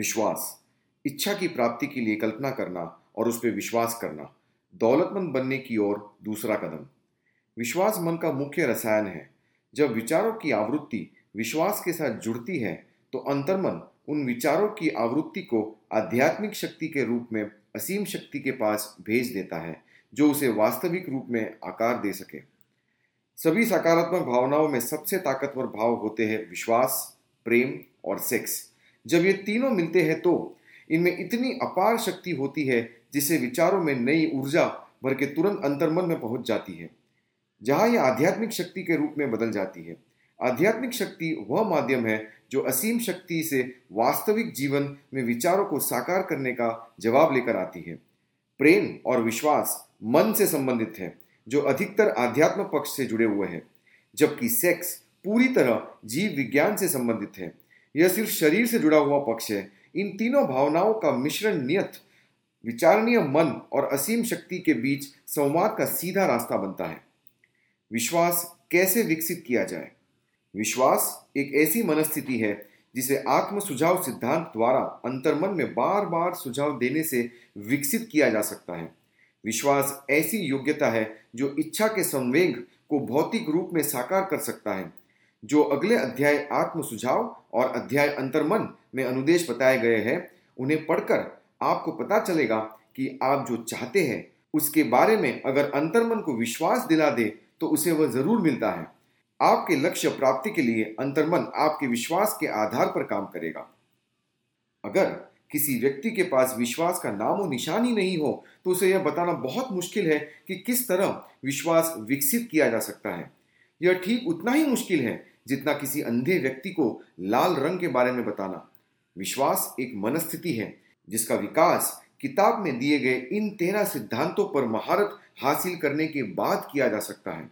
विश्वास, इच्छा की प्राप्ति के लिए कल्पना करना और उस पर विश्वास करना, दौलतमंद बनने की ओर दूसरा कदम। विश्वास मन का मुख्य रसायन है। जब विचारों की आवृत्ति विश्वास के साथ जुड़ती है तो अंतर्मन उन विचारों की आवृत्ति को आध्यात्मिक शक्ति के रूप में, असीम शक्ति के पास भेज देता है, जो उसे वास्तविक रूप में आकार दे सके। सभी सकारात्मक भावनाओं में सबसे ताकतवर भाव होते हैं विश्वास, प्रेम और सेक्स। जब ये तीनों मिलते हैं तो इनमें इतनी अपार शक्ति होती है जिसे विचारों में नई ऊर्जा भर के तुरंत अंतर्मन में पहुँच जाती है। जहाँ यह आध्यात्मिक शक्ति के रूप में बदल जाती है। आध्यात्मिक शक्ति वह माध्यम है जो असीम शक्ति से वास्तविक जीवन में विचारों को साकार करने का जवाब लेकर आती है। प्रेम और विश्वास मन से संबंधित है, जो अधिकतर आध्यात्म पक्ष से जुड़े हुए हैं, जबकि सेक्स पूरी तरह जीव विज्ञान से संबंधित है। यह सिर्फ़ शरीर से जुड़ा हुआ पक्ष है। इन तीनों भावनाओं का मिश्रण नियत, विचारणीय मन और असीम शक्ति के बीच संवाद का सीधा रास्ता बनता है। विश्वास कैसे विकसित किया जाए? विश्वास एक ऐसी मनस्थिति है जिसे आत्म सुझाव सिद्धांत द्वारा अंतर्मन में बार बार सुझाव देने से विकसित किया जा सकता है। विश्वास ऐसी योग्यता है जो इच्छा के संवेग को भौतिक रूप में साकार कर सकता है। जो अगले अध्याय आत्म सुझाव और अध्याय अंतर्मन में अनुदेश बताए गए हैं, उन्हें पढ़कर आपको पता चलेगा कि आप जो चाहते हैं, उसके बारे में अगर अंतर्मन को विश्वास दिला दे तो उसे वह ज़रूर मिलता है। आपके लक्ष्य प्राप्ति के लिए अंतर्मन आपके विश्वास के आधार पर काम करेगा। अगर किसी व्यक्ति के पास विश्वास का नामो निशान ही नहीं हो तो उसे यह बताना बहुत मुश्किल है कि किस तरह विश्वास विकसित किया जा सकता है। यह ठीक उतना ही मुश्किल है जितना किसी अंधे व्यक्ति को लाल रंग के बारे में बताना। विश्वास एक मनस्थिति है, जिसका विकास किताब में दिए गए इन तेरह सिद्धांतों पर महारत हासिल करने के बाद किया जा सकता है।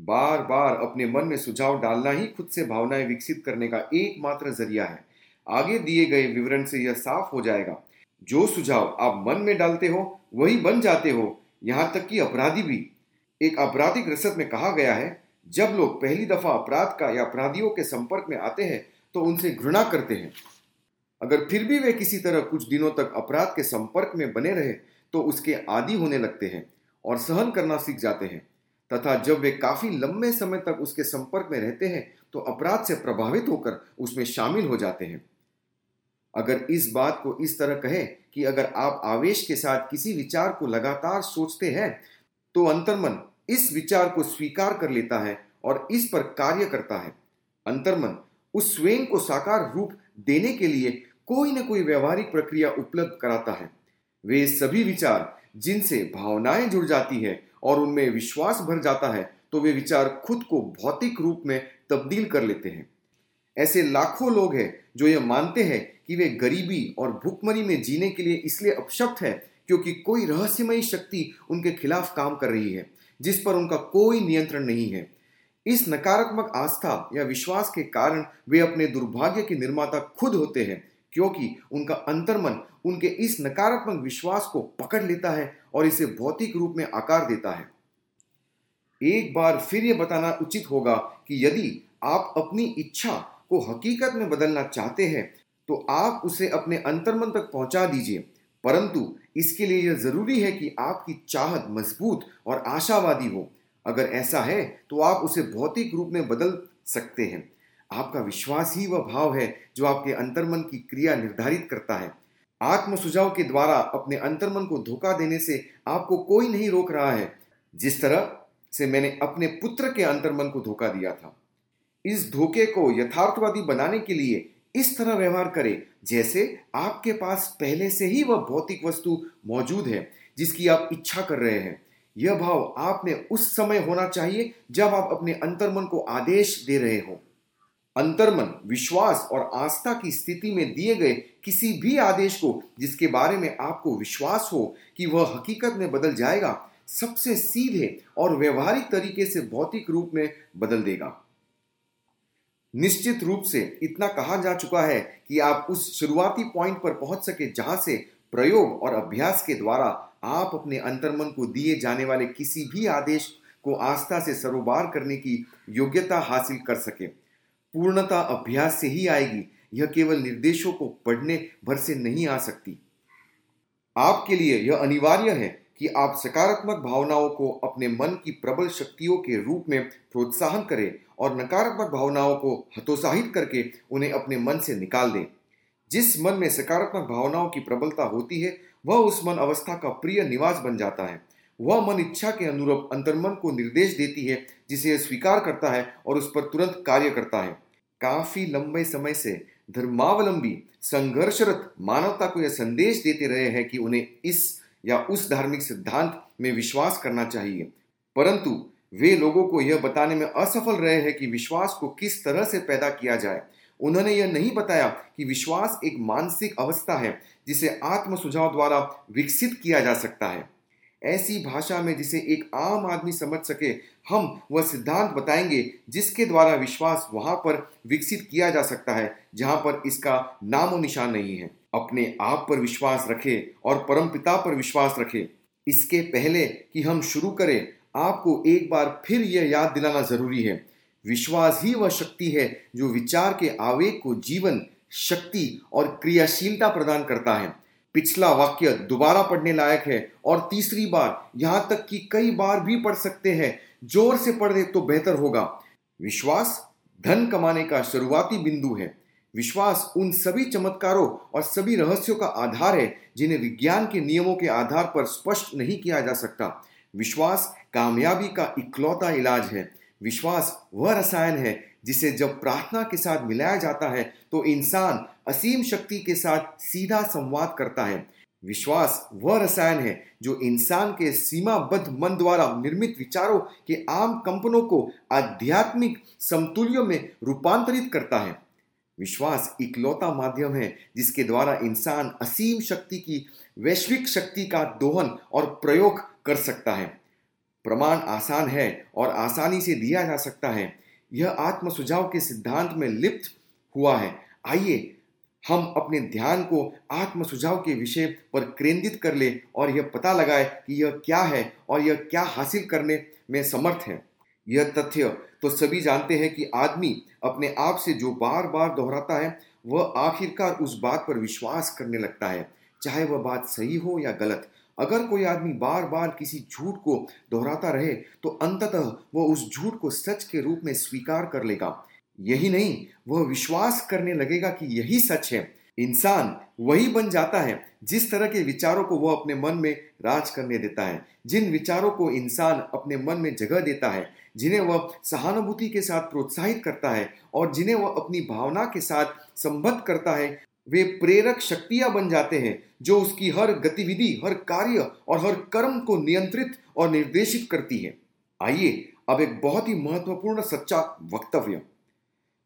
बार बार अपने मन में सुझाव डालना ही खुद से भावनाएँ विकसित करने का एकमात्र ज़रिया है। आगे दिए गए विवरण से यह साफ़ हो जाएगा। जो सुझाव आप मन में डालते हो, वही बन जाते हो। यहाँ तक कि अपराधी भी। एक आपराधिक रसद में कहा गया है जब लोग पहली दफ़ा अपराध का या अपराधियों के संपर्क में आते हैं तो उनसे घृणा करते हैं। अगर फिर भी वे किसी तरह कुछ दिनों तक अपराध के संपर्क में बने रहे तो उसके आदि होने लगते हैं और सहन करना सीख जाते हैं। तथा जब वे काफ़ी लंबे समय तक उसके संपर्क में रहते हैं तो अपराध से प्रभावित होकर उसमें शामिल हो जाते हैं। अगर इस बात को इस तरह कहें कि अगर आप आवेश के साथ किसी विचार को लगातार सोचते हैं तो अंतर्मन इस विचार को स्वीकार कर लेता है और इस पर कार्य करता है। अंतर्मन, उस स्वयं को साकार रूप देने के लिए कोई न कोई व्यवहारिक प्रक्रिया उपलब्ध कराता है। वे सभी विचार जिनसे भावनाएँ जुड़ जाती है और उनमें विश्वास भर जाता है तो वे विचार खुद को भौतिक रूप में तब्दील कर लेते हैं। ऐसे लाखों लोग हैं जो यह मानते हैं कि वे गरीबी और भुखमरी में जीने के लिए इसलिए अपशक्त है क्योंकि कोई रहस्यमयी शक्ति उनके खिलाफ काम कर रही है, जिस पर उनका कोई नियंत्रण नहीं है। इस नकारात्मक आस्था या विश्वास के कारण वे अपने दुर्भाग्य के निर्माता खुद होते हैं, क्योंकि उनका अंतर्मन उनके इस नकारात्मक विश्वास को पकड़ लेता है और इसे भौतिक रूप में आकार देता है। एक बार फिर यह बताना उचित होगा कि यदि आप अपनी इच्छा को हकीकत में बदलना चाहते हैं तो आप उसे अपने अंतर्मन तक पहुँचा दीजिए, परंतु इसके लिए यह ज़रूरी है कि आपकी चाहत मज़बूत और आशावादी हो। अगर ऐसा है तो आप उसे भौतिक रूप में बदल सकते हैं। आपका विश्वास ही वह भाव है जो आपके अंतर्मन की क्रिया निर्धारित करता है। आत्म सुझाव के द्वारा अपने अंतर्मन को धोखा देने से आपको कोई नहीं रोक रहा है। जिस तरह से मैंने अपने पुत्र के अंतर्मन को धोखा दिया था। इस धोखे को यथार्थवादी बनाने के लिए इस तरह व्यवहार करें, जैसे आपके पास पहले से ही वह भौतिक वस्तु मौजूद है, जिसकी आप इच्छा कर रहे हैं। यह भाव आपने उस समय होना चाहिए जब आप अपने अंतर्मन को आदेश दे रहे हो। अंतर्मन, विश्वास और आस्था की स्थिति में दिए गए किसी भी आदेश को, जिसके बारे में आपको विश्वास हो कि वह हकीकत में बदल जाएगा, सबसे सीधे और व्यवहारिक तरीके से भौतिक रूप में बदल देगा। निश्चित रूप से इतना कहा जा चुका है कि आप उस शुरुआती पॉइंट पर पहुँच सके जहाँ से प्रयोग और अभ्यास के द्वारा आप अपने अंतर्मन को दिए जाने वाले किसी भी आदेश को आस्था से सरोबार करने की योग्यता हासिल कर सके। पूर्णता अभ्यास से ही आएगी। यह केवल निर्देशों को पढ़ने भर से नहीं आ सकती। आपके लिए यह अनिवार्य है कि आप सकारात्मक भावनाओं को अपने मन की प्रबल शक्तियों के रूप में प्रोत्साहन करें और नकारात्मक भावनाओं को हतोत्साहित करके उन्हें अपने मन से निकाल दें। जिस मन में सकारात्मक भावनाओं की प्रबलता होती है, वह उस मन अवस्था का प्रिय निवास बन जाता है। वह मन इच्छा के अनुरूप अंतर्मन को निर्देश देती है, जिसे यह स्वीकार करता है और उस पर तुरंत कार्य करता है। काफ़ी लंबे समय से धर्मावलंबी, संघर्षरत मानवता को यह संदेश देते रहे हैं कि उन्हें इस या उस धार्मिक सिद्धांत में विश्वास करना चाहिए। परंतु वे लोगों को यह बताने में असफल रहे हैं कि विश्वास को किस तरह से पैदा किया जाए। उन्होंने यह नहीं बताया कि विश्वास एक मानसिक अवस्था है, जिसे आत्म सुझाव द्वारा विकसित किया जा सकता है। ऐसी भाषा में जिसे एक आम आदमी समझ सके, हम वह सिद्धांत बताएँगे जिसके द्वारा विश्वास वहाँ पर विकसित किया जा सकता है, जहाँ पर इसका नामो निशान नहीं है। अपने आप पर विश्वास रखें और परम पिता पर विश्वास रखें। इसके पहले कि हम शुरू करें, आपको एक बार फिर यह याद दिलाना ज़रूरी है। विश्वास ही वह शक्ति है जो विचार के आवेग को जीवन, शक्ति और क्रियाशीलता प्रदान करता है। पिछला वाक्य दोबारा पढ़ने लायक है और तीसरी बार यहाँ तक कि कई बार भी पढ़ सकते हैं। ज़ोर से पढ़ दे तो बेहतर होगा। विश्वास धन कमाने का शुरुआती बिंदु है। विश्वास उन सभी चमत्कारों और सभी रहस्यों का आधार है, जिन्हें विज्ञान के नियमों के आधार पर स्पष्ट नहीं किया जा सकता। विश्वास कामयाबी का इकलौता इलाज है। विश्वास वह रसायन है, जिसे जब प्रार्थना के साथ मिलाया जाता है तो इंसान असीम शक्ति के साथ सीधा संवाद करता है। विश्वास वह रसायन है, जो इंसान के सीमाबद्ध मन द्वारा निर्मित विचारों के आम कंपनों को आध्यात्मिक समतुल्यों में रूपांतरित करता है। विश्वास इकलौता माध्यम है, जिसके द्वारा इंसान असीम शक्ति की, वैश्विक शक्ति का दोहन और प्रयोग कर सकता है। प्रमाण आसान है और आसानी से दिया जा सकता है। यह आत्म सुझाव के सिद्धांत में लिप्त हुआ है। आइए हम अपने ध्यान को आत्म सुझाव के विषय पर केंद्रित कर ले और यह पता लगाए कि यह क्या है और यह क्या हासिल करने में समर्थ है। यह तथ्य तो सभी जानते हैं कि आदमी अपने आप से जो बार बार दोहराता है, वह आखिरकार उस बात पर विश्वास करने लगता है, चाहे वह बात सही हो या गलत। अगर कोई आदमी बार बार किसी झूठ को दोहराता रहे तो अंततः वह उस झूठ को सच के रूप में स्वीकार कर लेगा। यही नहीं, वह विश्वास करने लगेगा कि यही सच है। इंसान वही बन जाता है, जिस तरह के विचारों को वह अपने मन में राज करने देता है। जिन विचारों को इंसान अपने मन में जगह देता है, जिन्हें वह सहानुभूति के साथ प्रोत्साहित करता है और जिन्हें वह अपनी भावना के साथ संबद्ध करता है, वे प्रेरक शक्तियाँ बन जाते हैं, जो उसकी हर गतिविधि, हर कार्य और हर कर्म को नियंत्रित और निर्देशित करती है। आइए, अब एक बहुत ही महत्वपूर्ण सच्चा वक्तव्य।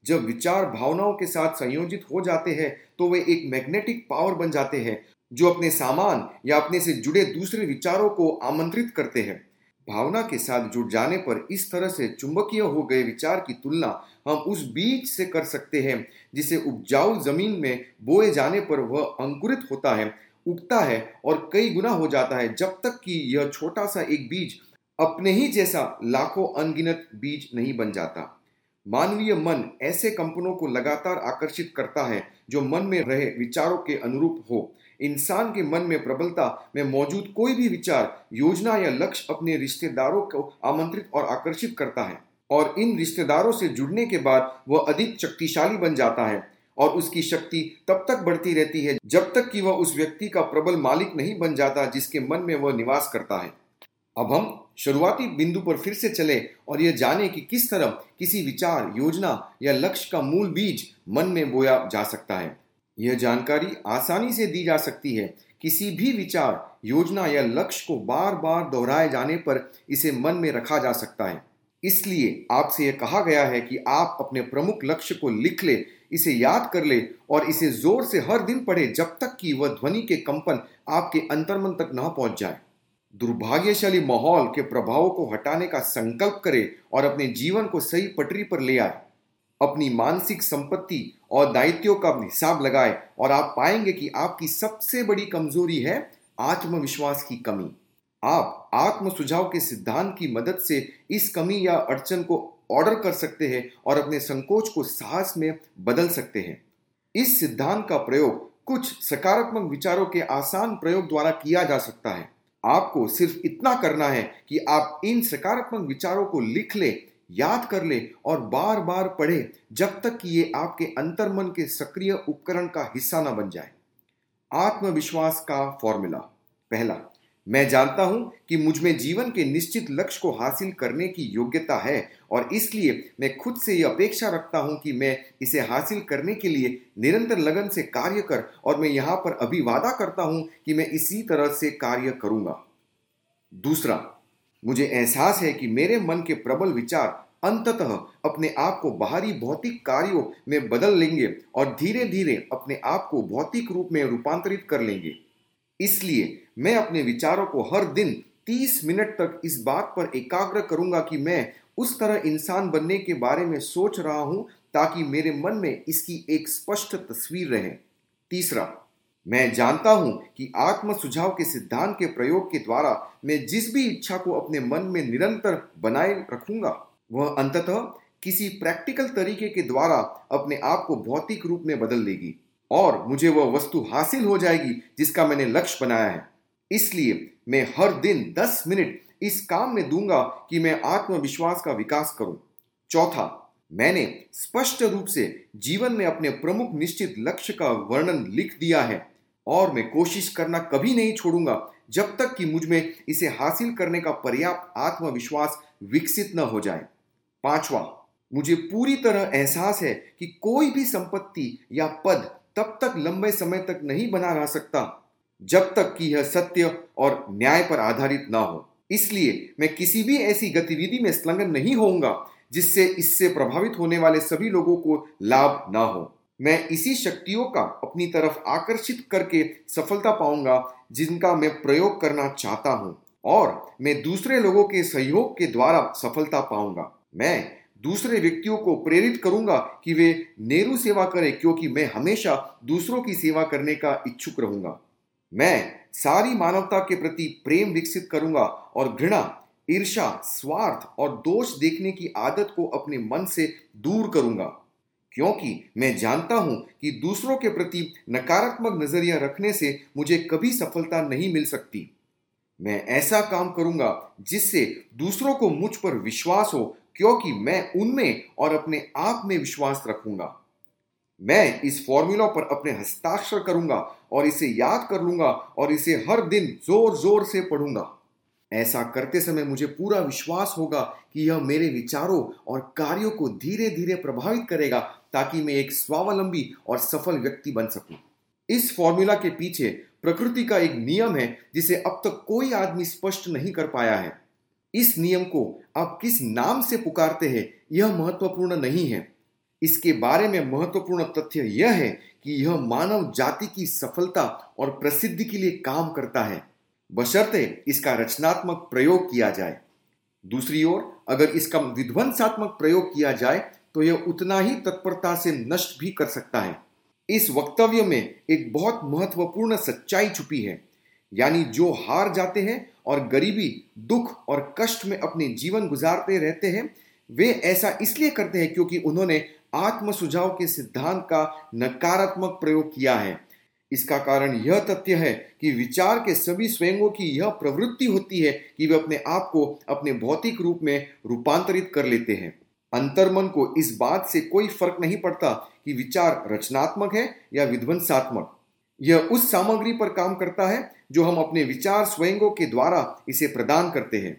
जब विचार भावनाओं के साथ संयोजित हो जाते हैं तो वे एक मैग्नेटिक पावर बन जाते हैं, जो अपने सामान या अपने से जुड़े दूसरे विचारों को आमंत्रित करते हैं। भावना के साथ जुड़ जाने पर इस तरह से चुंबकीय हो गए विचार की तुलना हम उस बीज से कर सकते हैं, जिसे उपजाऊ ज़मीन में बोए जाने पर वह अंकुरित होता है, उगता है और कई गुना हो जाता है, जब तक कि यह छोटा सा एक बीज अपने ही जैसा लाखों अनगिनत बीज नहीं बन जाता। मानवीय मन ऐसे कंपनों को लगातार आकर्षित करता है जो मन में रहे विचारों के अनुरूप हो। इंसान के मन में प्रबलता में मौजूद कोई भी विचार, योजना या लक्ष्य अपने रिश्तेदारों को आमंत्रित और आकर्षित करता है और इन रिश्तेदारों से जुड़ने के बाद वह अधिक शक्तिशाली बन जाता है और उसकी शक्ति तब तक बढ़ती रहती है जब तक कि वह उस व्यक्ति का प्रबल मालिक नहीं बन जाता जिसके मन में वह निवास करता है। अब हम शुरुआती बिंदु पर फिर से चले और यह जाने कि किस तरह किसी विचार, योजना या लक्ष्य का मूल बीज मन में बोया जा सकता है। यह जानकारी आसानी से दी जा सकती है। किसी भी विचार, योजना या लक्ष्य को बार बार दोहराए जाने पर इसे मन में रखा जा सकता है। इसलिए आपसे यह कहा गया है कि आप अपने प्रमुख लक्ष्य को लिख ले, इसे याद कर ले और इसे ज़ोर से हर दिन पढ़े जब तक कि वह ध्वनि के कंपन आपके अंतर्मन तक न पहुँच जाए। दुर्भाग्यशाली माहौल के प्रभावों को हटाने का संकल्प करे और अपने जीवन को सही पटरी पर ले आए। अपनी मानसिक संपत्ति और दायित्वों का हिसाब लगाए और आप पाएँगे कि आपकी सबसे बड़ी कमज़ोरी है आत्मविश्वास की कमी। आप आत्म सुझाव के सिद्धांत की मदद से इस कमी या अड़चन को ऑर्डर कर सकते हैं और अपने संकोच को साहस में बदल सकते हैं। इस सिद्धांत का प्रयोग कुछ सकारात्मक विचारों के आसान प्रयोग द्वारा किया जा सकता है। आपको सिर्फ़ इतना करना है कि आप इन सकारात्मक विचारों को लिख ले, याद कर ले और बार बार पढ़े जब तक कि ये आपके अंतर्मन के सक्रिय उपकरण का हिस्सा ना बन जाए। आत्मविश्वास का फॉर्मूला, पहला। मैं जानता हूँ कि मुझमें जीवन के निश्चित लक्ष्य को हासिल करने की योग्यता है, और इसलिए मैं खुद से यह अपेक्षा रखता हूँ कि मैं इसे हासिल करने के लिए निरंतर लगन से कार्य कर, और मैं यहाँ पर अभी वादा करता हूँ कि मैं इसी तरह से कार्य करूँगा। दूसरा, मुझे एहसास है कि मेरे मन के प्रबल विचार अंततः अपने आप को बाहरी भौतिक कार्यों में बदल लेंगे और धीरे धीरे अपने आप को भौतिक रूप में रूपांतरित कर लेंगे। इसलिए मैं अपने विचारों को हर दिन 30 मिनट तक इस बात पर एकाग्र करूँगा कि मैं उस तरह इंसान बनने के बारे में सोच रहा हूँ ताकि मेरे मन में इसकी एक स्पष्ट तस्वीर रहे। तीसरा, मैं जानता हूँ कि आत्म सुझाव के सिद्धांत के प्रयोग के द्वारा मैं जिस भी इच्छा को अपने मन में निरंतर बनाए रखूँगा, वह अंततः किसी प्रैक्टिकल तरीके के द्वारा अपने आप को भौतिक रूप में बदल लेगी और मुझे वह वस्तु हासिल हो जाएगी जिसका मैंने लक्ष्य बनाया है। इसलिए मैं हर दिन 10 मिनट इस काम में दूँगा कि मैं आत्मविश्वास का विकास करूँ। चौथा, मैंने स्पष्ट रूप से जीवन में अपने प्रमुख निश्चित लक्ष्य का वर्णन लिख दिया है और मैं कोशिश करना कभी नहीं छोड़ूँगा जब तक कि मुझमें इसे हासिल करने का पर्याप्त आत्मविश्वास विकसित न हो जाए। पांचवा, मुझे पूरी तरह एहसास है कि कोई भी संपत्ति या पद तब तक लंबे समय तक नहीं बना रह सकता, जब तक कि यह सत्य और न्याय पर आधारित ना हो। इसलिए मैं किसी भी ऐसी गतिविधि में संलग्न नहीं होऊँगा, जिससे इससे प्रभावित होने वाले सभी लोगों को लाभ ना हो। मैं इसी शक्तियों का अपनी तरफ़ आकर्षित करके सफलता पाऊँगा, जिनका मैं प्रयोग करना चाहता हूँ, और मैं दूसरे लोगों के सहयोग के द्वारा सफलता पाऊँगा। मैं दूसरे व्यक्तियों को प्रेरित करूँगा कि वे नेहरू सेवा करें, क्योंकि मैं हमेशा दूसरों की सेवा करने का इच्छुक रहूँगा। मैं सारी मानवता के प्रति प्रेम विकसित करूँगा और घृणा ईर्षा स्वार्थ और दोष देखने की आदत को अपने मन से दूर करूँगा। क्योंकि मैं जानता हूँ कि दूसरों के प्रति नकारात्मक नज़रिया रखने से मुझे कभी सफलता नहीं मिल सकती। मैं ऐसा काम करूँगा जिससे दूसरों को मुझ पर विश्वास हो क्योंकि मैं उनमें और अपने आप में विश्वास रखूँगा। मैं इस फॉर्मूला पर अपने हस्ताक्षर करूँगा और इसे याद कर लूँगा और इसे हर दिन ज़ोर ज़ोर से पढ़ूँगा। ऐसा करते समय मुझे पूरा विश्वास होगा कि यह मेरे विचारों और कार्यों को धीरे धीरे प्रभावित करेगा ताकि मैं एक स्वावलंबी और सफल व्यक्ति बन सकूँ। इस फॉर्मूला के पीछे प्रकृति का एक नियम है जिसे अब तक कोई आदमी स्पष्ट नहीं कर पाया है। इस नियम को आप किस नाम से पुकारते हैं, यह महत्वपूर्ण नहीं है। इसके बारे में महत्वपूर्ण तथ्य यह है कि यह मानव जाति की सफलता और प्रसिद्धि के लिए काम करता है। बशर्ते इसका रचनात्मक प्रयोग किया जाए। दूसरी ओर, अगर इसका विध्वंसात्मक प्रयोग किया जाए तो यह उतना ही तत्परता से नष्ट भी कर सकता है। इस वक्तव्य में एक बहुत महत्वपूर्ण सच्चाई छुपी है। यानी जो हार जाते हैं और गरीबी, दुख और कष्ट में अपने जीवन गुजारते रहते हैं, वे ऐसा इसलिए करते हैं क्योंकि उन्होंने आत्म सुझाव के सिद्धांत का नकारात्मक प्रयोग किया है। इसका कारण यह तथ्य है कि विचार के सभी स्वयंों की यह प्रवृत्ति होती है कि वे अपने आप को अपने भौतिक रूप में रूपांतरित कर लेते हैं। अंतर्मन को इस बात से कोई फ़र्क नहीं पड़ता कि विचार रचनात्मक है या विध्वंसात्मक। यह उस सामग्री पर काम करता है जो हम अपने विचार स्वयंों के द्वारा इसे प्रदान करते हैं।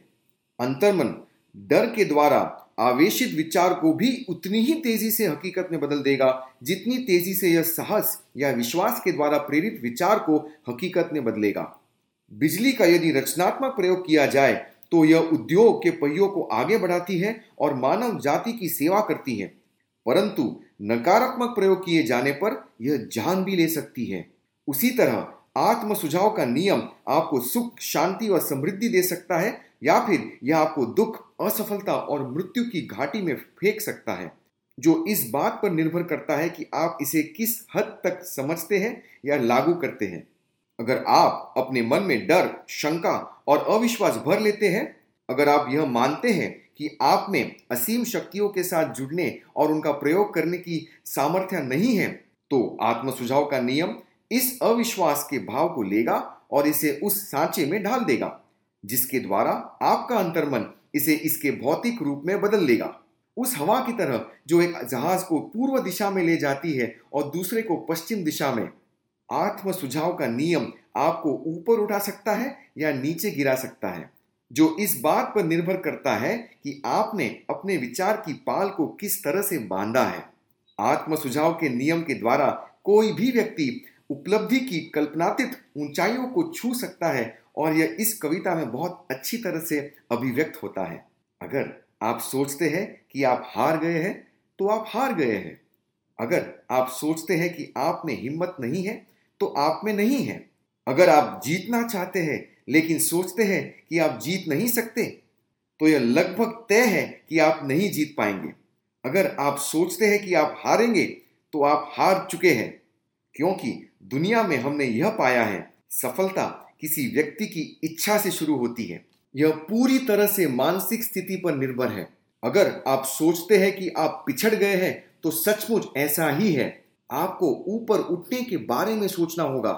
अंतर्मन, डर के द्वारा आवेशित विचार को भी उतनी ही तेज़ी से हकीकत में बदल देगा जितनी तेज़ी से यह साहस या विश्वास के द्वारा प्रेरित विचार को हकीकत में बदलेगा। बिजली का यदि रचनात्मक प्रयोग किया जाए तो यह उद्योग के पहियों को आगे बढ़ाती है और मानव जाति की सेवा करती है। परंतु नकारात्मक प्रयोग किए जाने पर यह जान भी ले सकती है। उसी तरह आत्म सुझाव का नियम आपको सुख, शांति और समृद्धि दे सकता है, या फिर यह आपको दुख, असफलता और मृत्यु की घाटी में फेंक सकता है। जो इस बात पर निर्भर करता है कि आप इसे किस हद तक समझते हैं या लागू करते हैं। अगर आप अपने मन में डर, शंका और अविश्वास भर लेते हैं, अगर आप यह मानते हैं कि आप में असीम शक्तियों के साथ जुड़ने और उनका प्रयोग करने की सामर्थ्य नहीं है तो आत्म सुझाव का नियम इस अविश्वास के भाव को लेगा और इसे उस सांचे में ढाल देगा, जिसके द्वारा आपका अंतर्मन इसे इसके भौतिक रूप में बदल लेगा। उस हवा की तरह, जो एक जहाज़ को पूर्व दिशा में ले जाती है और दूसरे को पश्चिम दिशा में आत्म सुझाव का नियम आपको ऊपर उठा सकता है या नीचे गिरा सकता है, जो इस बात पर निर्भर करता है कि आपने अपने विचार की पाल को किस तरह से बांधा है। आत्म सुझाव के नियम के द्वारा कोई भी व्यक्ति उपलब्धि की कल्पनातीत ऊंचाइयों को छू सकता है और यह इस कविता में बहुत अच्छी तरह से अभिव्यक्त होता है। अगर आप सोचते हैं कि आप हार गए हैं तो आप हार गए हैं। अगर आप सोचते हैं कि आप में हिम्मत नहीं है तो आप में नहीं है। अगर आप जीतना चाहते हैं, लेकिन सोचते हैं कि आप जीत नहीं सकते तो यह लगभग तय है कि आप नहीं जीत पाएँगे। अगर आप सोचते हैं कि आप हारेंगे तो आप हार चुके हैं, क्योंकि दुनिया में हमने यह पाया है, सफलता किसी व्यक्ति की इच्छा से शुरू होती है। यह पूरी तरह से मानसिक स्थिति पर निर्भर है। अगर आप सोचते हैं कि आप पिछड़ गए हैं तो सचमुच ऐसा ही है। आपको ऊपर उठने के बारे में सोचना होगा।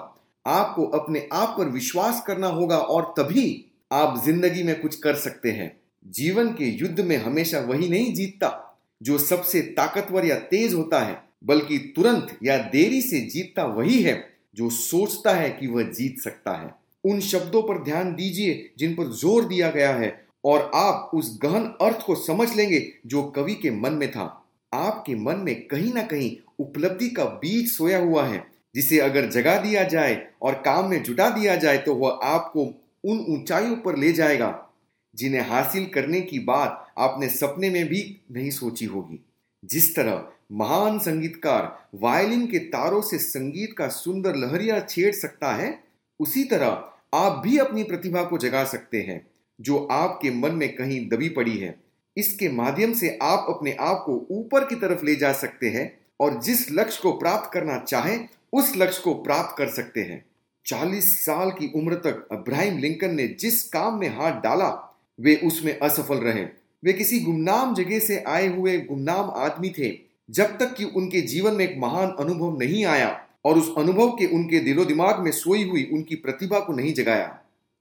आपको अपने आप पर विश्वास करना होगा और तभी आप ज़िंदगी में कुछ कर सकते हैं। जीवन के युद्ध में हमेशा वही नहीं जीतता जो सबसे ताकतवर या तेज होता है। बल्कि तुरंत या देरी से जीतता वही है जो सोचता है कि वह जीत सकता है। उन शब्दों पर ध्यान दीजिए जिन पर ज़ोर दिया गया है और आप उस गहन अर्थ को समझ लेंगे जो कवि के मन में था। आपके मन में कहीं ना कहीं उपलब्धि का बीज सोया हुआ है, जिसे अगर जगा दिया जाए और काम में जुटा दिया जाए तो वह आपको उन ऊंचाइयों पर ले जाएगा, जिन्हें हासिल करने की बात आपने सपने में भी नहीं सोची होगी। जिस तरह महान संगीतकार, वायलिन के तारों से संगीत का सुंदर लहरिया छेड़ सकता है? उसी तरह आप भी अपनी प्रतिभा को जगा सकते हैं, जो आपके मन में कहीं दबी पड़ी है। इसके माध्यम से आप अपने आप को ऊपर की तरफ़ ले जा सकते हैं और जिस लक्ष्य को प्राप्त करना चाहें, उस लक्ष्य को प्राप्त कर सकते हैं। चालीस साल की उम्र तक अब्राहिम लिंकन ने जिस काम में हाथ डाला, वे उसमें असफल रहे। वे किसी गुमनाम जगह से आए हुए गुमनाम आदमी थे। जब तक कि उनके जीवन में एक महान अनुभव नहीं आया और उस अनुभव के उनके दिलो दिमाग में सोई हुई उनकी प्रतिभा को नहीं जगाया,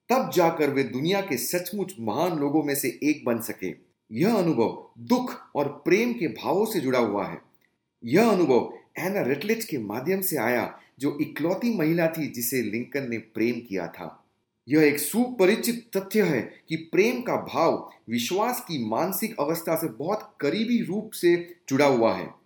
तब जाकर वे दुनिया के सचमुच महान लोगों में से एक बन सके। यह अनुभव दुख और प्रेम के भावों से जुड़ा हुआ है। यह अनुभव एना रेटलेट के माध्यम से आया, जो इकलौती महिला थी जिसे लिंकन ने प्रेम किया था। यह एक सुपरिचित तथ्य है कि प्रेम का भाव विश्वास की मानसिक अवस्था से बहुत करीबी रूप से जुड़ा हुआ है।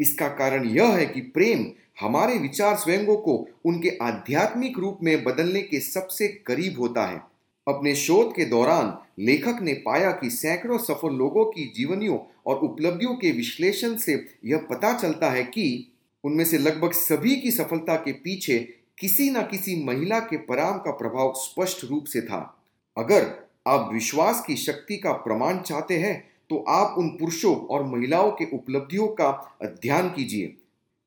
इसका कारण यह है कि प्रेम हमारे विचार स्वयंगों को उनके आध्यात्मिक रूप में बदलने के सबसे करीब होता है। अपने शोध के दौरान लेखक ने पाया कि सैकड़ों सफल लोगों की जीवनियों और उपलब्धियों के विश्लेषण से यह पता चलता है कि उनमें से लगभग सभी की सफलता के पीछे किसी न किसी महिला के पराम का प्रभाव स्पष्ट रूप से था। अगर आप विश्वास की शक्ति का प्रमाण चाहते हैं तो आप उन पुरुषों और महिलाओं के उपलब्धियों का अध्ययन कीजिए,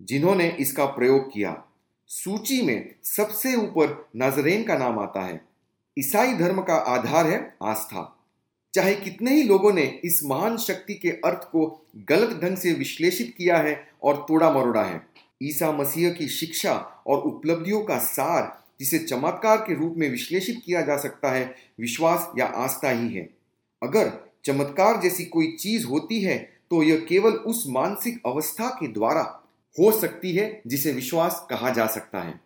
जिन्होंने इसका प्रयोग किया। सूची में सबसे ऊपर नजरेन का नाम आता है। ईसाई धर्म का आधार है आस्था। चाहे कितने ही लोगों ने इस महान शक्ति के अर्थ को गलत ढंग से विश्लेषित किया है और तोड़ा मरोड़ा है। ईसा मसीह की शिक्षा और उपलब्धियों का सार, जिसे चमत्कार के रूप में विश्लेषित किया जा सकता है, विश्वास या आस्था ही है। अगर चमत्कार जैसी कोई चीज़ होती है तो यह केवल उस मानसिक अवस्था के द्वारा हो सकती है जिसे विश्वास कहा जा सकता है।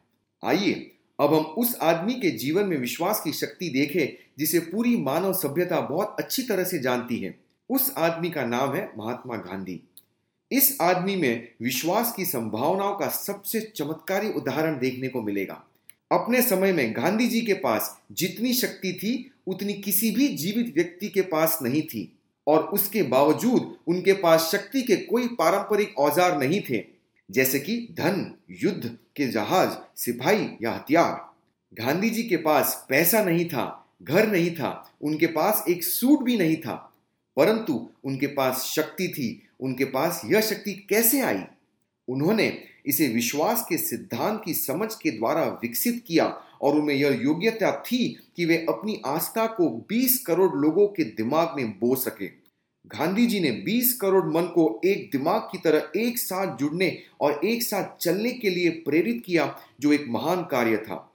आइए, अब हम उस आदमी के जीवन में विश्वास की शक्ति देखें, जिसे पूरी मानव सभ्यता बहुत अच्छी तरह से जानती है। उस आदमी का नाम है महात्मा गांधी। इस आदमी में विश्वास की संभावनाओं का सबसे चमत्कारी उदाहरण देखने को मिलेगा। अपने समय में गांधी जी के पास जितनी शक्ति थी उतनी किसी भी जीवित व्यक्ति के पास नहीं थी, और उसके बावजूद उनके पास शक्ति के कोई पारंपरिक औज़ार नहीं थे, जैसे कि धन, युद्ध के जहाज़, सिपाही या हथियार। गांधी जी के पास पैसा नहीं था, घर नहीं था, उनके पास एक सूट भी नहीं था, परंतु उनके पास शक्ति थी, उनके पास यह शक्ति कैसे आई? उन्होंने इसे विश्वास के सिद्धांत की समझ के द्वारा विकसित किया और उनमें यह योग्यता थी कि वे अपनी आस्था को 20 करोड़ लोगों के दिमाग में बो सके। गांधी जी ने 20 करोड़ मन को एक दिमाग की तरह एक साथ जुड़ने और एक साथ चलने के लिए प्रेरित किया, जो एक महान कार्य था।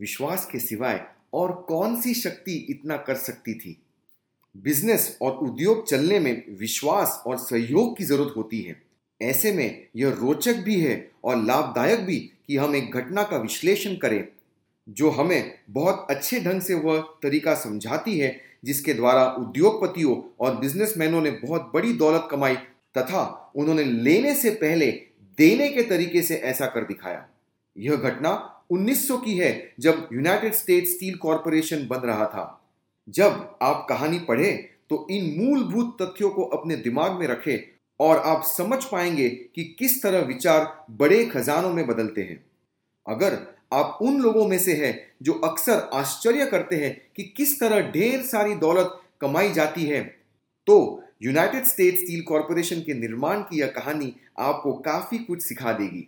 विश्वास के सिवाय और कौन सी शक्ति इतना कर सकती थी? बिज़नेस और उद्योग चलने में विश्वास और सहयोग की ज़रूरत होती है। ऐसे में यह रोचक भी है और लाभदायक भी कि हम एक घटना का विश्लेषण करें। जो हमें बहुत अच्छे ढंग से वह तरीका समझाती है, जिसके द्वारा उद्योगपतियों और बिजनेसमैनों ने बहुत बड़ी दौलत कमाई तथा उन्होंने लेने से पहले देने के तरीके से ऐसा कर दिखाया। यह घटना 1900 की है, जब यूनाइटेड स्टेट स्टील कॉरपोरेशन बन रहा था। जब आप कहानी पढ़े तो इन मूलभूत तथ्यों को अपने दिमाग में रखें और आप समझ पाएँगे कि किस तरह विचार बड़े खजानों में बदलते हैं। अगर आप उन लोगों में से हैं जो अक्सर आश्चर्य करते हैं कि किस तरह ढेर सारी दौलत कमाई जाती है। तो यूनाइटेड स्टेट्स स्टील कॉरपोरेशन के निर्माण की यह कहानी आपको काफ़ी कुछ सिखा देगी।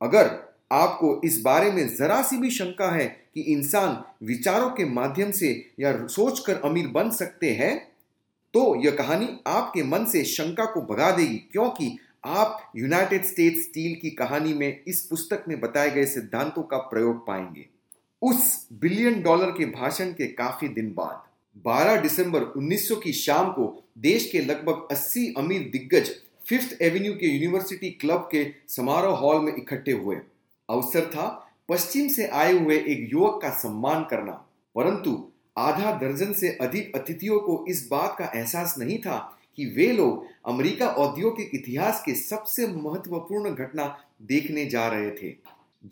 अगर आपको इस बारे में जरा सी भी शंका है कि इंसान विचारों के माध्यम से या सोचकर अमीर बन सकते हैं तो यह कहानी आपके मन से शंका को भगा देगी, क्योंकि आप यूनाइटेड स्टेट्स स्टील की कहानी में इस पुस्तक में बताए गए सिद्धांतों का प्रयोग पाएँगे। उस बिलियन डॉलर के भाषण के काफ़ी दिन बाद 12 दिसंबर 1900 की शाम को देश के लगभग 80 अमीर दिग्गज फिफ्थ एवेन्यू के यूनिवर्सिटी क्लब के समारोह हॉल में इकट्ठे हुए। अवसर था पश्चिम से आए हुए एक युवक का सम्मान करना, परंतु आधा दर्जन से अधिक अतिथियों को इस बात का एहसास नहीं था कि वे लोग अमेरिका औद्योगिक इतिहास के सबसे महत्वपूर्ण घटना देखने जा रहे थे।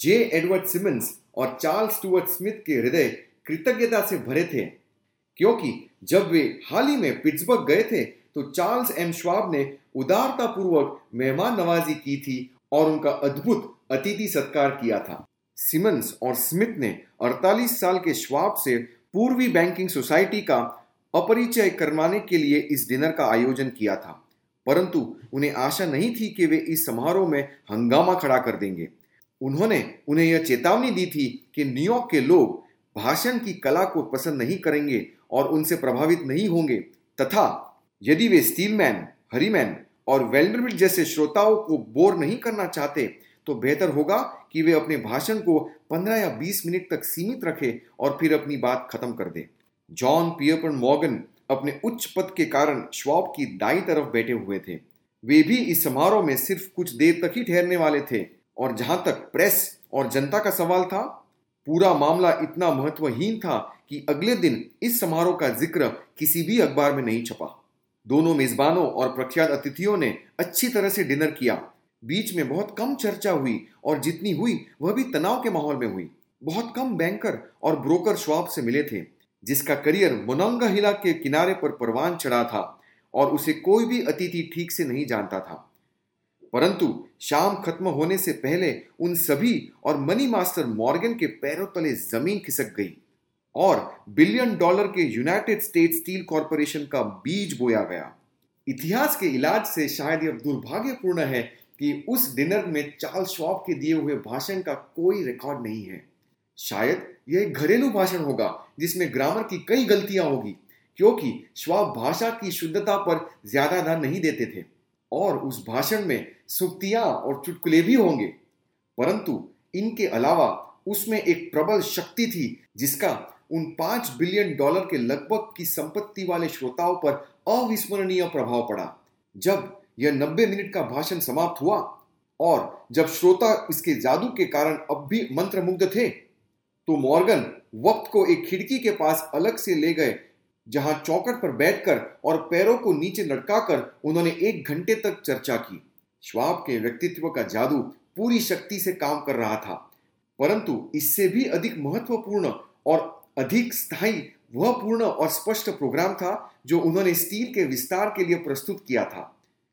जे एडवर्ड सिमंस और चार्ल्स स्टुअर्ट स्मिथ के हृदय कृतज्ञता से भरे थे, क्योंकि जब वे हाल ही में पिट्सबर्ग गए थे तो चार्ल्स एम श्वाब ने उदारता पूर्वक मेहमान नवाजी की थी और उनका अद्भुत अतिथि सत्कार किया था। सिमंस और स्मिथ ने 48 साल के श्वाब से पूर्वी बैंकिंग सोसाइटी का अपरिचय करवाने के लिए इस डिनर का आयोजन किया था। परंतु उन्हें आशा नहीं थी कि वे इस समारोह में हंगामा खड़ा कर देंगे। उन्होंने उन्हें यह चेतावनी दी थी कि न्यूयॉर्क के लोग भाषण की कला को पसंद नहीं करेंगे और उनसे प्रभावित नहीं होंगे, तथा यदि वे स्टीलमैन हरीमैन और वेल्डरविट जैसे श्रोताओं को बोर नहीं करना चाहते तो बेहतर होगा कि वे अपने भाषण को 15 या 20 मिनट तक सीमित रखें और फिर अपनी बात खत्म कर दें। जॉन पियरपन मॉर्गन अपने उच्च पद के कारण श्वाब की दाई तरफ़ बैठे हुए थे। वे भी इस समारोह में सिर्फ़ कुछ देर तक ही ठहरने वाले थे और जहाँ तक प्रेस और जनता का सवाल था, पूरा मामला इतना महत्वहीन था कि अगले दिन इस समारोह का ज़िक्र किसी भी अखबार में नहीं छपा। दोनों मेजबानों और प्रख्यात अतिथियों ने अच्छी तरह से डिनर किया। बीच में बहुत कम चर्चा हुई और जितनी हुई वह भी तनाव के माहौल में हुई। बहुत कम बैंकर और ब्रोकर श्वाब से मिले थे। जिसका करियर मोनंगा हिला के किनारे पर परवान चढ़ा था और उसे कोई भी अतिथि ठीक से नहीं जानता था। परंतु शाम खत्म होने से पहले उन सभी और मनी मास्टर मॉर्गन के पैरों तले ज़मीन खिसक गई और बिलियन डॉलर के यूनाइटेड स्टेट स्टील कॉरपोरेशन का बीज बोया गया। इतिहास के इलाज से शायद यह दुर्भाग्यपूर्ण है कि उस डिनर में चार्ल्स शॉप के दिए हुए भाषण का कोई रिकॉर्ड नहीं है। शायद यह एक घरेलू भाषण होगा, जिसमें ग्रामर की कई गलतियाँ होगी, क्योंकि श्वाब भाषा की शुद्धता पर ज़्यादा ध्यान नहीं देते थे, और उस भाषण में सुक्तियाँ और चुटकुले भी होंगे। परंतु इनके अलावा उसमें एक प्रबल शक्ति थी, जिसका उन पाँच बिलियन डॉलर के लगभग की संपत्ति वाले श्रोताओं पर अविस्मरणीय प्रभाव पड़ा। जब यह नब्बे मिनट का भाषण समाप्त हुआ, और जब श्रोता इसके जादू के कारण अब भी मंत्रमुग्ध थे तो मॉर्गन वक्त को एक खिड़की के पास अलग से ले गए, जहाँ चौकट पर बैठकर और पैरों को नीचे लटकाकर उन्होंने एक घंटे तक चर्चा की। श्वाब के व्यक्तित्व का जादू पूरी शक्ति से काम कर रहा था, परंतु इससे भी अधिक महत्वपूर्ण और अधिक स्थायी वह पूर्ण और स्पष्ट प्रोग्राम था जो उन्होंने स्टील के विस्तार के लिए प्रस्तुत किया था।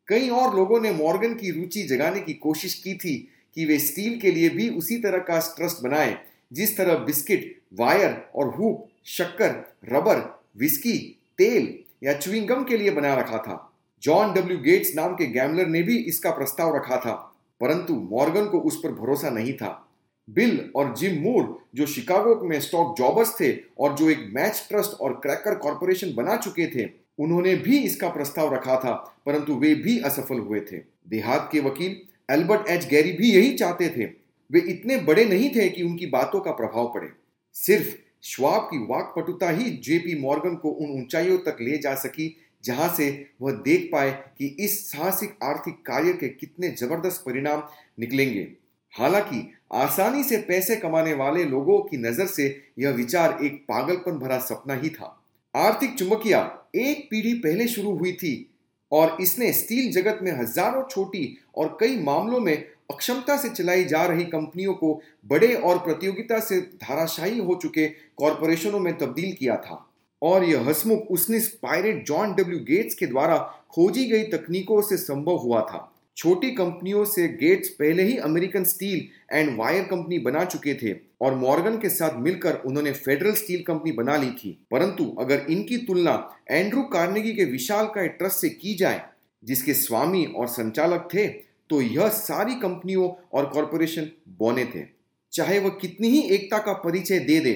कई और लोगों ने मॉर्गन की रुचि जगाने की कोशिश की थी कि वे स्टील के लिए भी उसी तरह का ट्रस्ट बनाए जिस तरह बिस्किट, वायर और हुप शक्कर, रबर विस्की तेल या च्युइंगम के लिए बना रखा था। जॉन डब्ल्यू गेट्स नाम के गैमलर ने भी इसका प्रस्ताव रखा था, परंतु मॉर्गन को उस पर भरोसा नहीं था। बिल और जिम मूर जो शिकागो में स्टॉक जॉबर्स थे और जो एक मैच ट्रस्ट और क्रैकर कॉरपोरेशन बना चुके थे, उन्होंने भी इसका प्रस्ताव रखा था, परंतु वे भी असफल हुए थे। देहात के वकील एल्बर्ट एच गैरी भी यही चाहते थे। वे इतने बड़े नहीं थे कि उनकी बातों का प्रभाव पड़े। सिर्फ़ श्वाब की वाकपटुता ही जेपी मॉर्गन को उन ऊंचाइयों तक ले जा सकी, जहाँ से वह देख पाए कि इस साहसिक आर्थिक कार्य के कितने ज़बरदस्त परिणाम निकलेंगे। हालाँकि आसानी से पैसे कमाने वाले लोगों की नज़र से यह विचार एक पागलपन भरा सपना ही था। आर्थिक चुंबकिया एक पीढ़ी पहले शुरू हुई थी, और इसने स्टील जगत में हज़ारों छोटी और कई मामलों में अक्षमता से चलाई जा रही कंपनियों को बड़े और प्रतियोगिता से धाराशाही हो चुके कॉरपोरेशनों में तब्दील किया था। और यह हसमुख उसने पायरेट जॉन डब्ल्यू गेट्स के द्वारा खोजी गई तकनीकों से संभव हुआ था। छोटी कंपनियों से गेट्स पहले ही American Steel and Wire Company बना चुके थे और मॉर्गन के साथ मिलकर उन्होंने फेडरल स्टील कंपनी बना ली थी। परंतु अगर इनकी तुलना एंड्रू कार्नेगी के विशाल का ट्रस्ट से की जाए, जिसके स्वामी और संचालक थे तो यह सारी कंपनियों और कॉरपोरेशन बौने थे। चाहे वह कितनी ही एकता का परिचय दे दे,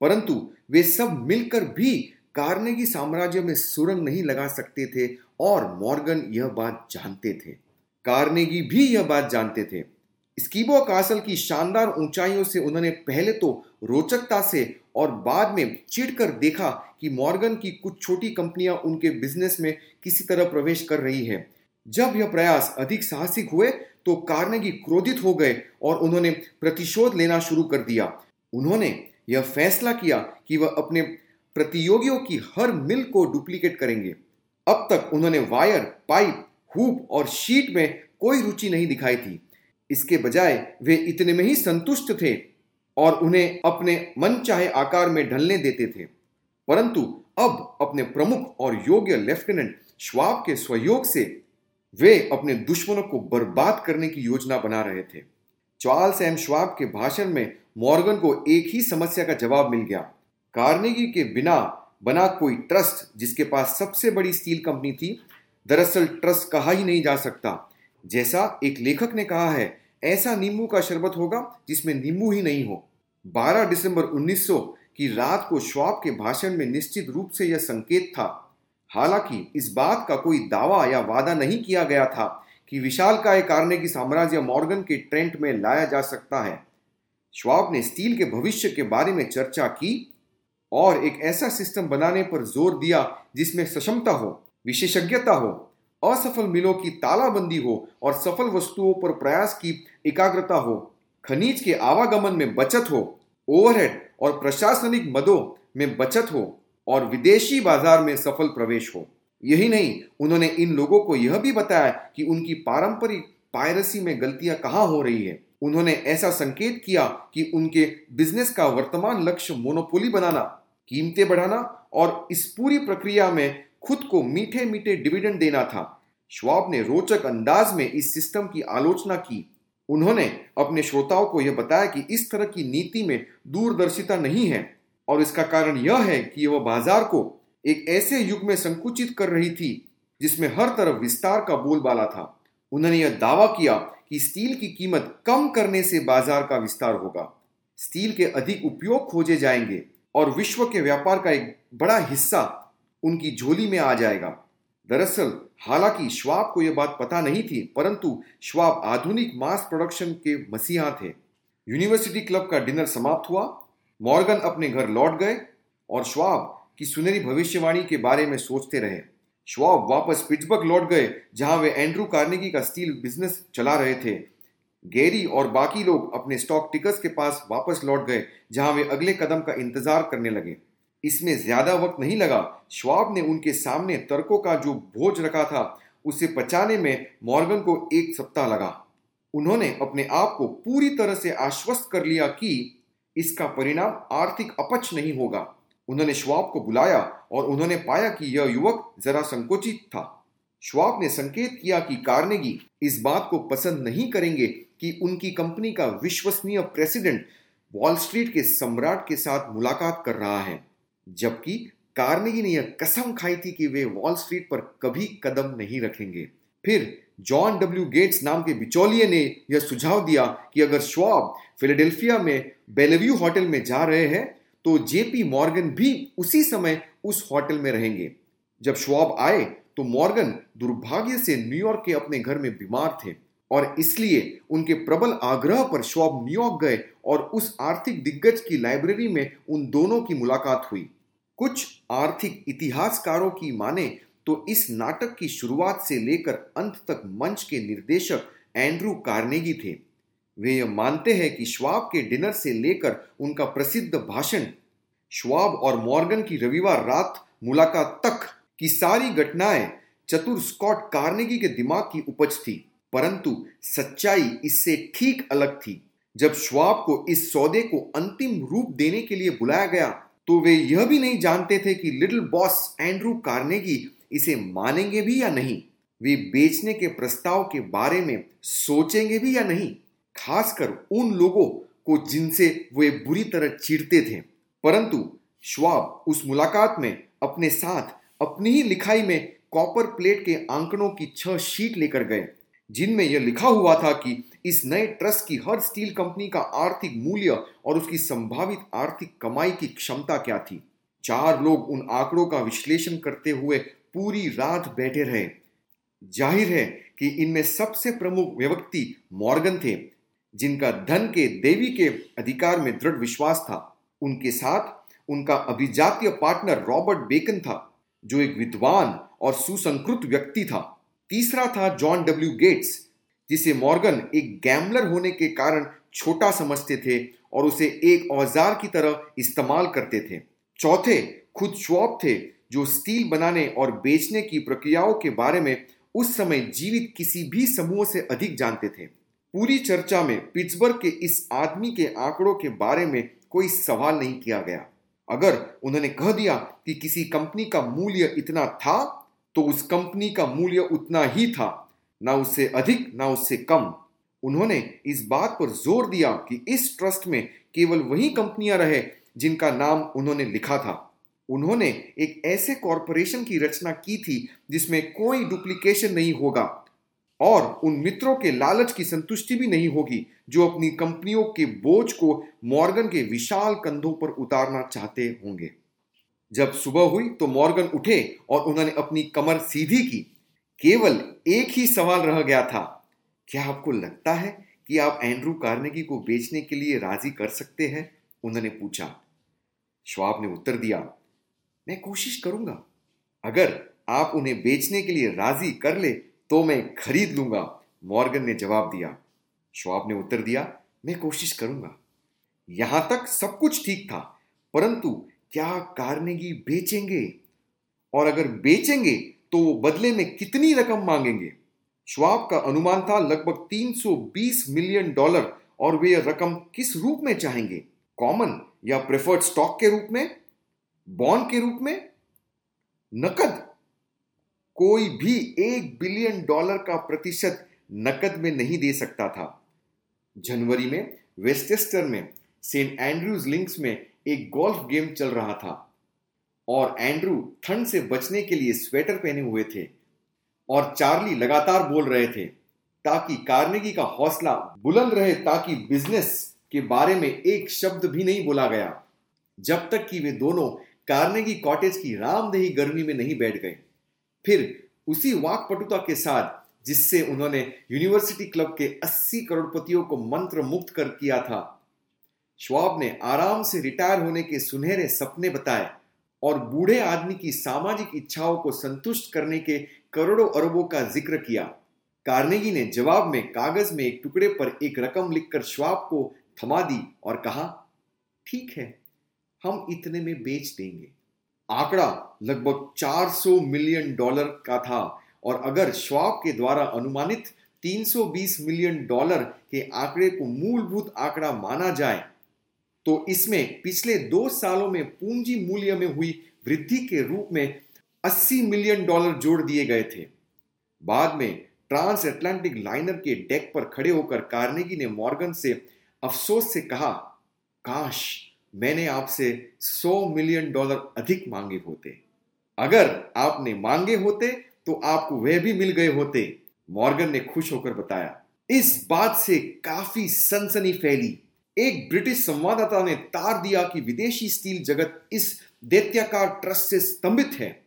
परंतु वे सब मिलकर भी कार्नेगी साम्राज्य में सुरंग नहीं लगा सकते थे और मॉर्गन यह बात जानते थे। कार्नेगी भी यह बात जानते थे। स्कीबो कासल की शानदार ऊंचाइयों से उन्होंने पहले तो रोचकता से और बाद में चिढ़कर देखा कि मॉर्गन की कुछ छोटी कंपनियाँ उनके बिज़नेस में किसी तरह प्रवेश कर रही है। जब यह प्रयास अधिक साहसिक हुए तो कार्नेगी क्रोधित हो गए और उन्होंने प्रतिशोध लेना शुरू कर दिया। उन्होंने यह फैसला किया कि वह अपने प्रतियोगियों की हर मिल को डुप्लीकेट करेंगे। अब तक उन्होंने वायर, पाइप, हुप और शीट में कोई रुचि नहीं दिखाई थी। इसके बजाय वे इतने में ही संतुष्ट थे और उन्हें अपने मन चाहे आकार में ढलने देते थे। परंतु अब अपने प्रमुख और योग्य लेफ्टिनेंट श्वाब के सहयोग से वे अपने दुश्मनों को बर्बाद करने की योजना बना रहे थे। चार्ल्स एम श्वाब के भाषण में मॉर्गन को एक ही समस्या का जवाब मिल गया। कार्नेगी के बिना बना कोई ट्रस्ट, जिसके पास सबसे बड़ी स्टील कंपनी थी, दरअसल ट्रस्ट कहा ही नहीं जा सकता। जैसा एक लेखक ने कहा है, ऐसा नींबू का शरबत होगा, जिसमें नींबू ही नहीं हो। 12 दिसंबर 1900 की रात को श्वाब के भाषण में निश्चित रूप से यह संकेत था। हालाँकि इस बात का कोई दावा या वादा नहीं किया गया था कि विशाल का कारने की साम्राज्य मॉर्गन के ट्रेंट में लाया जा सकता है। श्वाब ने स्टील के भविष्य के बारे में चर्चा की और एक ऐसा सिस्टम बनाने पर ज़ोर दिया जिसमें सक्षमता हो, विशेषज्ञता हो, असफल मिलों की तालाबंदी हो और सफल वस्तुओं पर प्रयास की एकाग्रता हो, खनिज के आवागमन में बचत हो, ओवरहेड और प्रशासनिक मदों में बचत हो। और विदेशी बाज़ार में सफल प्रवेश हो। यही नहीं, उन्होंने इन लोगों को यह भी बताया कि उनकी पारंपरिक पायरसी में गलतियाँ कहाँ हो रही है। उन्होंने ऐसा संकेत किया कि उनके बिज़नेस का वर्तमान लक्ष्य मोनोपोली बनाना, कीमतें बढ़ाना और इस पूरी प्रक्रिया में खुद को मीठे मीठे डिविडेंड देना था। श्वाब ने रोचक अंदाज में इस सिस्टम की आलोचना की। उन्होंने अपने श्रोताओं को यह बताया कि इस तरह की नीति में दूरदर्शिता नहीं है। और इसका कारण यह है कि वह बाज़ार को एक ऐसे युग में संकुचित कर रही थी, जिसमें हर तरफ़ विस्तार का बोलबाला था। उन्होंने यह दावा किया कि स्टील की कीमत कम करने से बाज़ार का विस्तार होगा। स्टील के अधिक उपयोग खोजे जाएँगे और विश्व के व्यापार का एक बड़ा हिस्सा उनकी झोली में आ जाएगा। दरअसल, हालाँकि श्वाब को यह बात पता नहीं थी, परंतु श्वाब आधुनिक मास प्रोडक्शन के मसीहा थे। यूनिवर्सिटी क्लब का डिनर समाप्त हुआ मॉर्गन अपने घर लौट गए और श्वाब की सुनहरी भविष्यवाणी के बारे में सोचते रहे। श्वाब वापस पिट्सबर्ग लौट गए, जहाँ वे एंड्रू कार्नेगी का स्टील बिज़नेस चला रहे थे। गैरी और बाकी लोग अपने स्टॉक टिकर्स के पास वापस लौट गए, जहाँ वे अगले कदम का इंतज़ार करने लगे। इसमें ज़्यादा वक्त नहीं लगा। श्वाब ने उनके सामने तर्कों का जो बोझ रखा था, उसे पचाने में मॉर्गन को एक सप्ताह लगा। उन्होंने अपने आप को पूरी तरह से आश्वस्त कर लिया कि इसका परिणाम आर्थिक अपच नहीं होगा। उन्होंने श्वाब को बुलाया और उन्होंने पाया कि यह युवक जरा संकोचित था। श्वाब ने संकेत किया कि कार्नेगी इस बात को पसंद नहीं करेंगे कि उनकी कंपनी का विश्वसनीय प्रेसिडेंट वॉल स्ट्रीट के सम्राट के साथ मुलाकात कर रहा है, जबकि कार्नेगी ने यह कसम खाई थी कि वे वॉल स्ट्रीट पर कभी कदम नहीं रखेंगे। फिर जॉन डब्ल्यू गेट्स नाम के बिचौलिए ने यह सुझाव दिया कि अगर श्वाब फिलाडेल्फिया में बेलेव्यू होटल में जा रहे हैं तो जेपी मॉर्गन भी उसी समय उस होटल में रहेंगे। जब श्वाब आए तो मॉर्गन दुर्भाग्य से न्यूयॉर्क के अपने घर में बीमार थे और इसलिए उनके प्रबल आग्रह पर श्वाब न्यूयॉर्क गए और उस आर्थिक दिग्गज की लाइब्रेरी में उन दोनों की मुलाकात हुई। कुछ आर्थिक इतिहासकारों की माने तो इस नाटक की शुरुआत से लेकर अंत तक मंच के निर्देशक एंड्रू कार्नेगी थे। वे यह मानते हैं कि श्वाब के डिनर से लेकर उनका प्रसिद्ध भाषण, श्वाब और मॉर्गन की रविवार रात मुलाकात तक की सारी घटनाएँ चतुर स्कॉट कार्नेगी के दिमाग की उपज थी, परंतु सच्चाई इससे ठीक अलग थी। जब श्वाब को इस सौदे को अंतिम रूप देने के लिए बुलाया गया तो वे यह भी नहीं जानते थे कि लिटिल बॉस एंड्रू कार्नेगी इसे मानेंगे भी या नहीं? वे बेचने के प्रस्ताव के बारे में सोचेंगे भी या नहीं? खासकर उन लोगों को जिनसे वे बुरी तरह चिढ़ते थे। परंतु श्वाब उस मुलाकात में अपने साथ अपनी ही लिखाई में कॉपर प्लेट के आंकड़ों की छह शीट लेकर गए, जिनमें यह लिखा हुआ था कि इस नए ट्रस्ट की हर स्टील कंपनी का आर्थिक मूल्य और उसकी संभावित आर्थिक कमाई की क्षमता क्या थी? चार लोग उन आंकड़ों का विश्लेषण करते हुए पूरी रात बैठे रहे। ज़ाहिर है कि इनमें सबसे प्रमुख व्यक्ति मॉर्गन थे, जिनका धन के देवी के अधिकार में दृढ़ विश्वास था। उनके साथ उनका अभिजातीय पार्टनर रॉबर्ट बेकन था, जो एक विद्वान और सुसंकृत व्यक्ति था। तीसरा था जॉन डब्ल्यू गेट्स, जिसे मॉर्गन एक गैम्बलर होने के कारण छोटा समझते थे और उसे एक औज़ार की तरह इस्तेमाल करते थे। चौथे खुद श्वॉप थे जो स्टील बनाने और बेचने की प्रक्रियाओं के बारे में उस समय जीवित किसी भी समूह से अधिक जानते थे। पूरी चर्चा में पिट्सबर्ग के इस आदमी के आंकड़ों के बारे में कोई सवाल नहीं किया गया। अगर उन्होंने कह दिया कि किसी कंपनी का मूल्य इतना था तो उस कंपनी का मूल्य उतना ही था, ना उससे अधिक, ना उससे कम। उन्होंने इस बात पर ज़ोर दिया कि इस ट्रस्ट में केवल वही कंपनियाँ रहे जिनका नाम उन्होंने लिखा था। उन्होंने एक ऐसे कॉरपोरेशन की रचना की थी जिसमें कोई डुप्लीकेशन नहीं होगा और उन मित्रों के लालच की संतुष्टि भी नहीं होगी, जो अपनी कंपनियों के बोझ को मॉर्गन के विशाल कंधों पर उतारना चाहते होंगे। जब सुबह हुई तो मॉर्गन उठे और उन्होंने अपनी कमर सीधी की। केवल एक ही सवाल रह गया था, क्या आपको लगता है कि आप एंड्रू कार्नेगी को बेचने के लिए राज़ी कर सकते हैं? उन्होंने पूछा। श्वाब ने उत्तर दिया मैं कोशिश करूँगा। अगर आप उन्हें बेचने के लिए राज़ी कर ले तो मैं खरीद लूँगा। मॉर्गन ने जवाब दिया। श्वाब ने उत्तर दिया, मैं कोशिश करूँगा। यहाँ तक सब कुछ ठीक था, परंतु क्या कारनेगी बेचेंगे? और अगर बेचेंगे तो वो बदले में कितनी रकम मांगेंगे? श्वाब का अनुमान था लगभग 320 मिलियन डॉलर, और वे रकम किस रूप में चाहेंगे? कॉमन या प्रेफर्ड स्टॉक के रूप में? बॉन्ड के रूप में नकद, कोई भी एक बिलियन डॉलर का प्रतिशत नकद में नहीं दे सकता था। जनवरी में वेस्टेस्टर में, सेंट एंड्रूज लिंक्स में एक गोल्फ गेम चल रहा था और एंड्रू ठंड से बचने के लिए स्वेटर पहने हुए थे और चार्ली लगातार बोल रहे थे ताकि कार्नेगी का हौसला बुलंद रहे ताकि बिज़नेस के बारे में एक शब्द भी नहीं बोला गया। जब तक कि वे दोनों कार्नेगी कॉटेज की रामदेही गर्मी में नहीं बैठ गए फिर उसी वाकपटुता के साथ, जिससे उन्होंने यूनिवर्सिटी क्लब के 80 करोड़पतियों को मंत्र मुक्त कर किया था। श्वाब ने आराम से रिटायर होने के सुनहरे सपने बताए और बूढ़े आदमी की सामाजिक इच्छाओं को संतुष्ट करने के करोड़ों अरबों का ज़िक्र किया। कार्नेगी ने जवाब में कागज़ में एक टुकड़े पर एक रकम लिखकर श्वाब को थमा दी और कहा, ठीक है। हम इतने में बेच देंगे। आंकड़ा लगभग 400 मिलियन डॉलर का था और अगर श्वाब के द्वारा अनुमानित 320 मिलियन डॉलर के आंकड़े को मूलभूत आंकड़ा माना जाए तो इसमें पिछले दो सालों में पूंजी मूल्य में हुई वृद्धि के रूप में 80 मिलियन डॉलर जोड़ दिए गए थे। बाद में ट्रांस एटलांटिक लाइनर के डेक पर खड़े होकर कार्नेगी ने मॉर्गन से अफसोस से कहा, काश मैंने आपसे 100 मिलियन डॉलर अधिक मांगे होते। अगर आपने मांगे होते तो आपको वह भी मिल गए होते, मॉर्गन ने खुश होकर बताया। इस बात से काफ़ी सनसनी फैली। एक ब्रिटिश संवाददाता ने तार दिया कि विदेशी स्टील जगत इस दैत्याकार ट्रस्ट से स्तंभित है।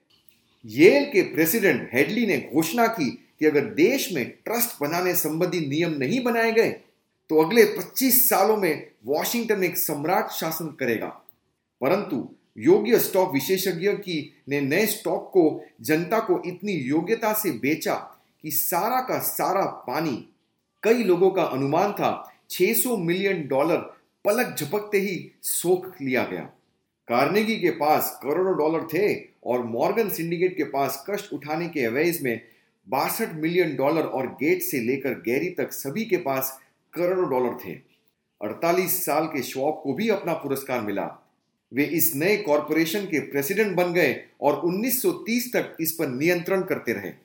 येल के प्रेसिडेंट हेडली ने घोषणा की कि अगर देश में ट्रस्ट बनाने संबंधी नियम नहीं बनाए गए तो अगले 25 सालों में वॉशिंगटन एक सम्राट शासन करेगा। परंतु योग्य स्टॉक विशेषज्ञ की ने नए स्टॉक को, जनता को इतनी योग्यता से बेचा कि सारा का सारा पानी, कई लोगों का अनुमान था 600 मिलियन डॉलर पलक झपकते ही सोख लिया गया। कार्नेगी के पास करोड़ों डॉलर थे और मॉर्गन सिंडिकेट के पास कष्ट उठाने के अवैज में बासठ मिलियन डॉलर और गेट से लेकर गैरी तक सभी के पास करोड़ों डॉलर थे। 48 साल के शॉक को भी अपना पुरस्कार मिला। वे इस नए कॉरपोरेशन के प्रेसिडेंट बन गए और 1930 तक इस पर नियंत्रण करते रहे।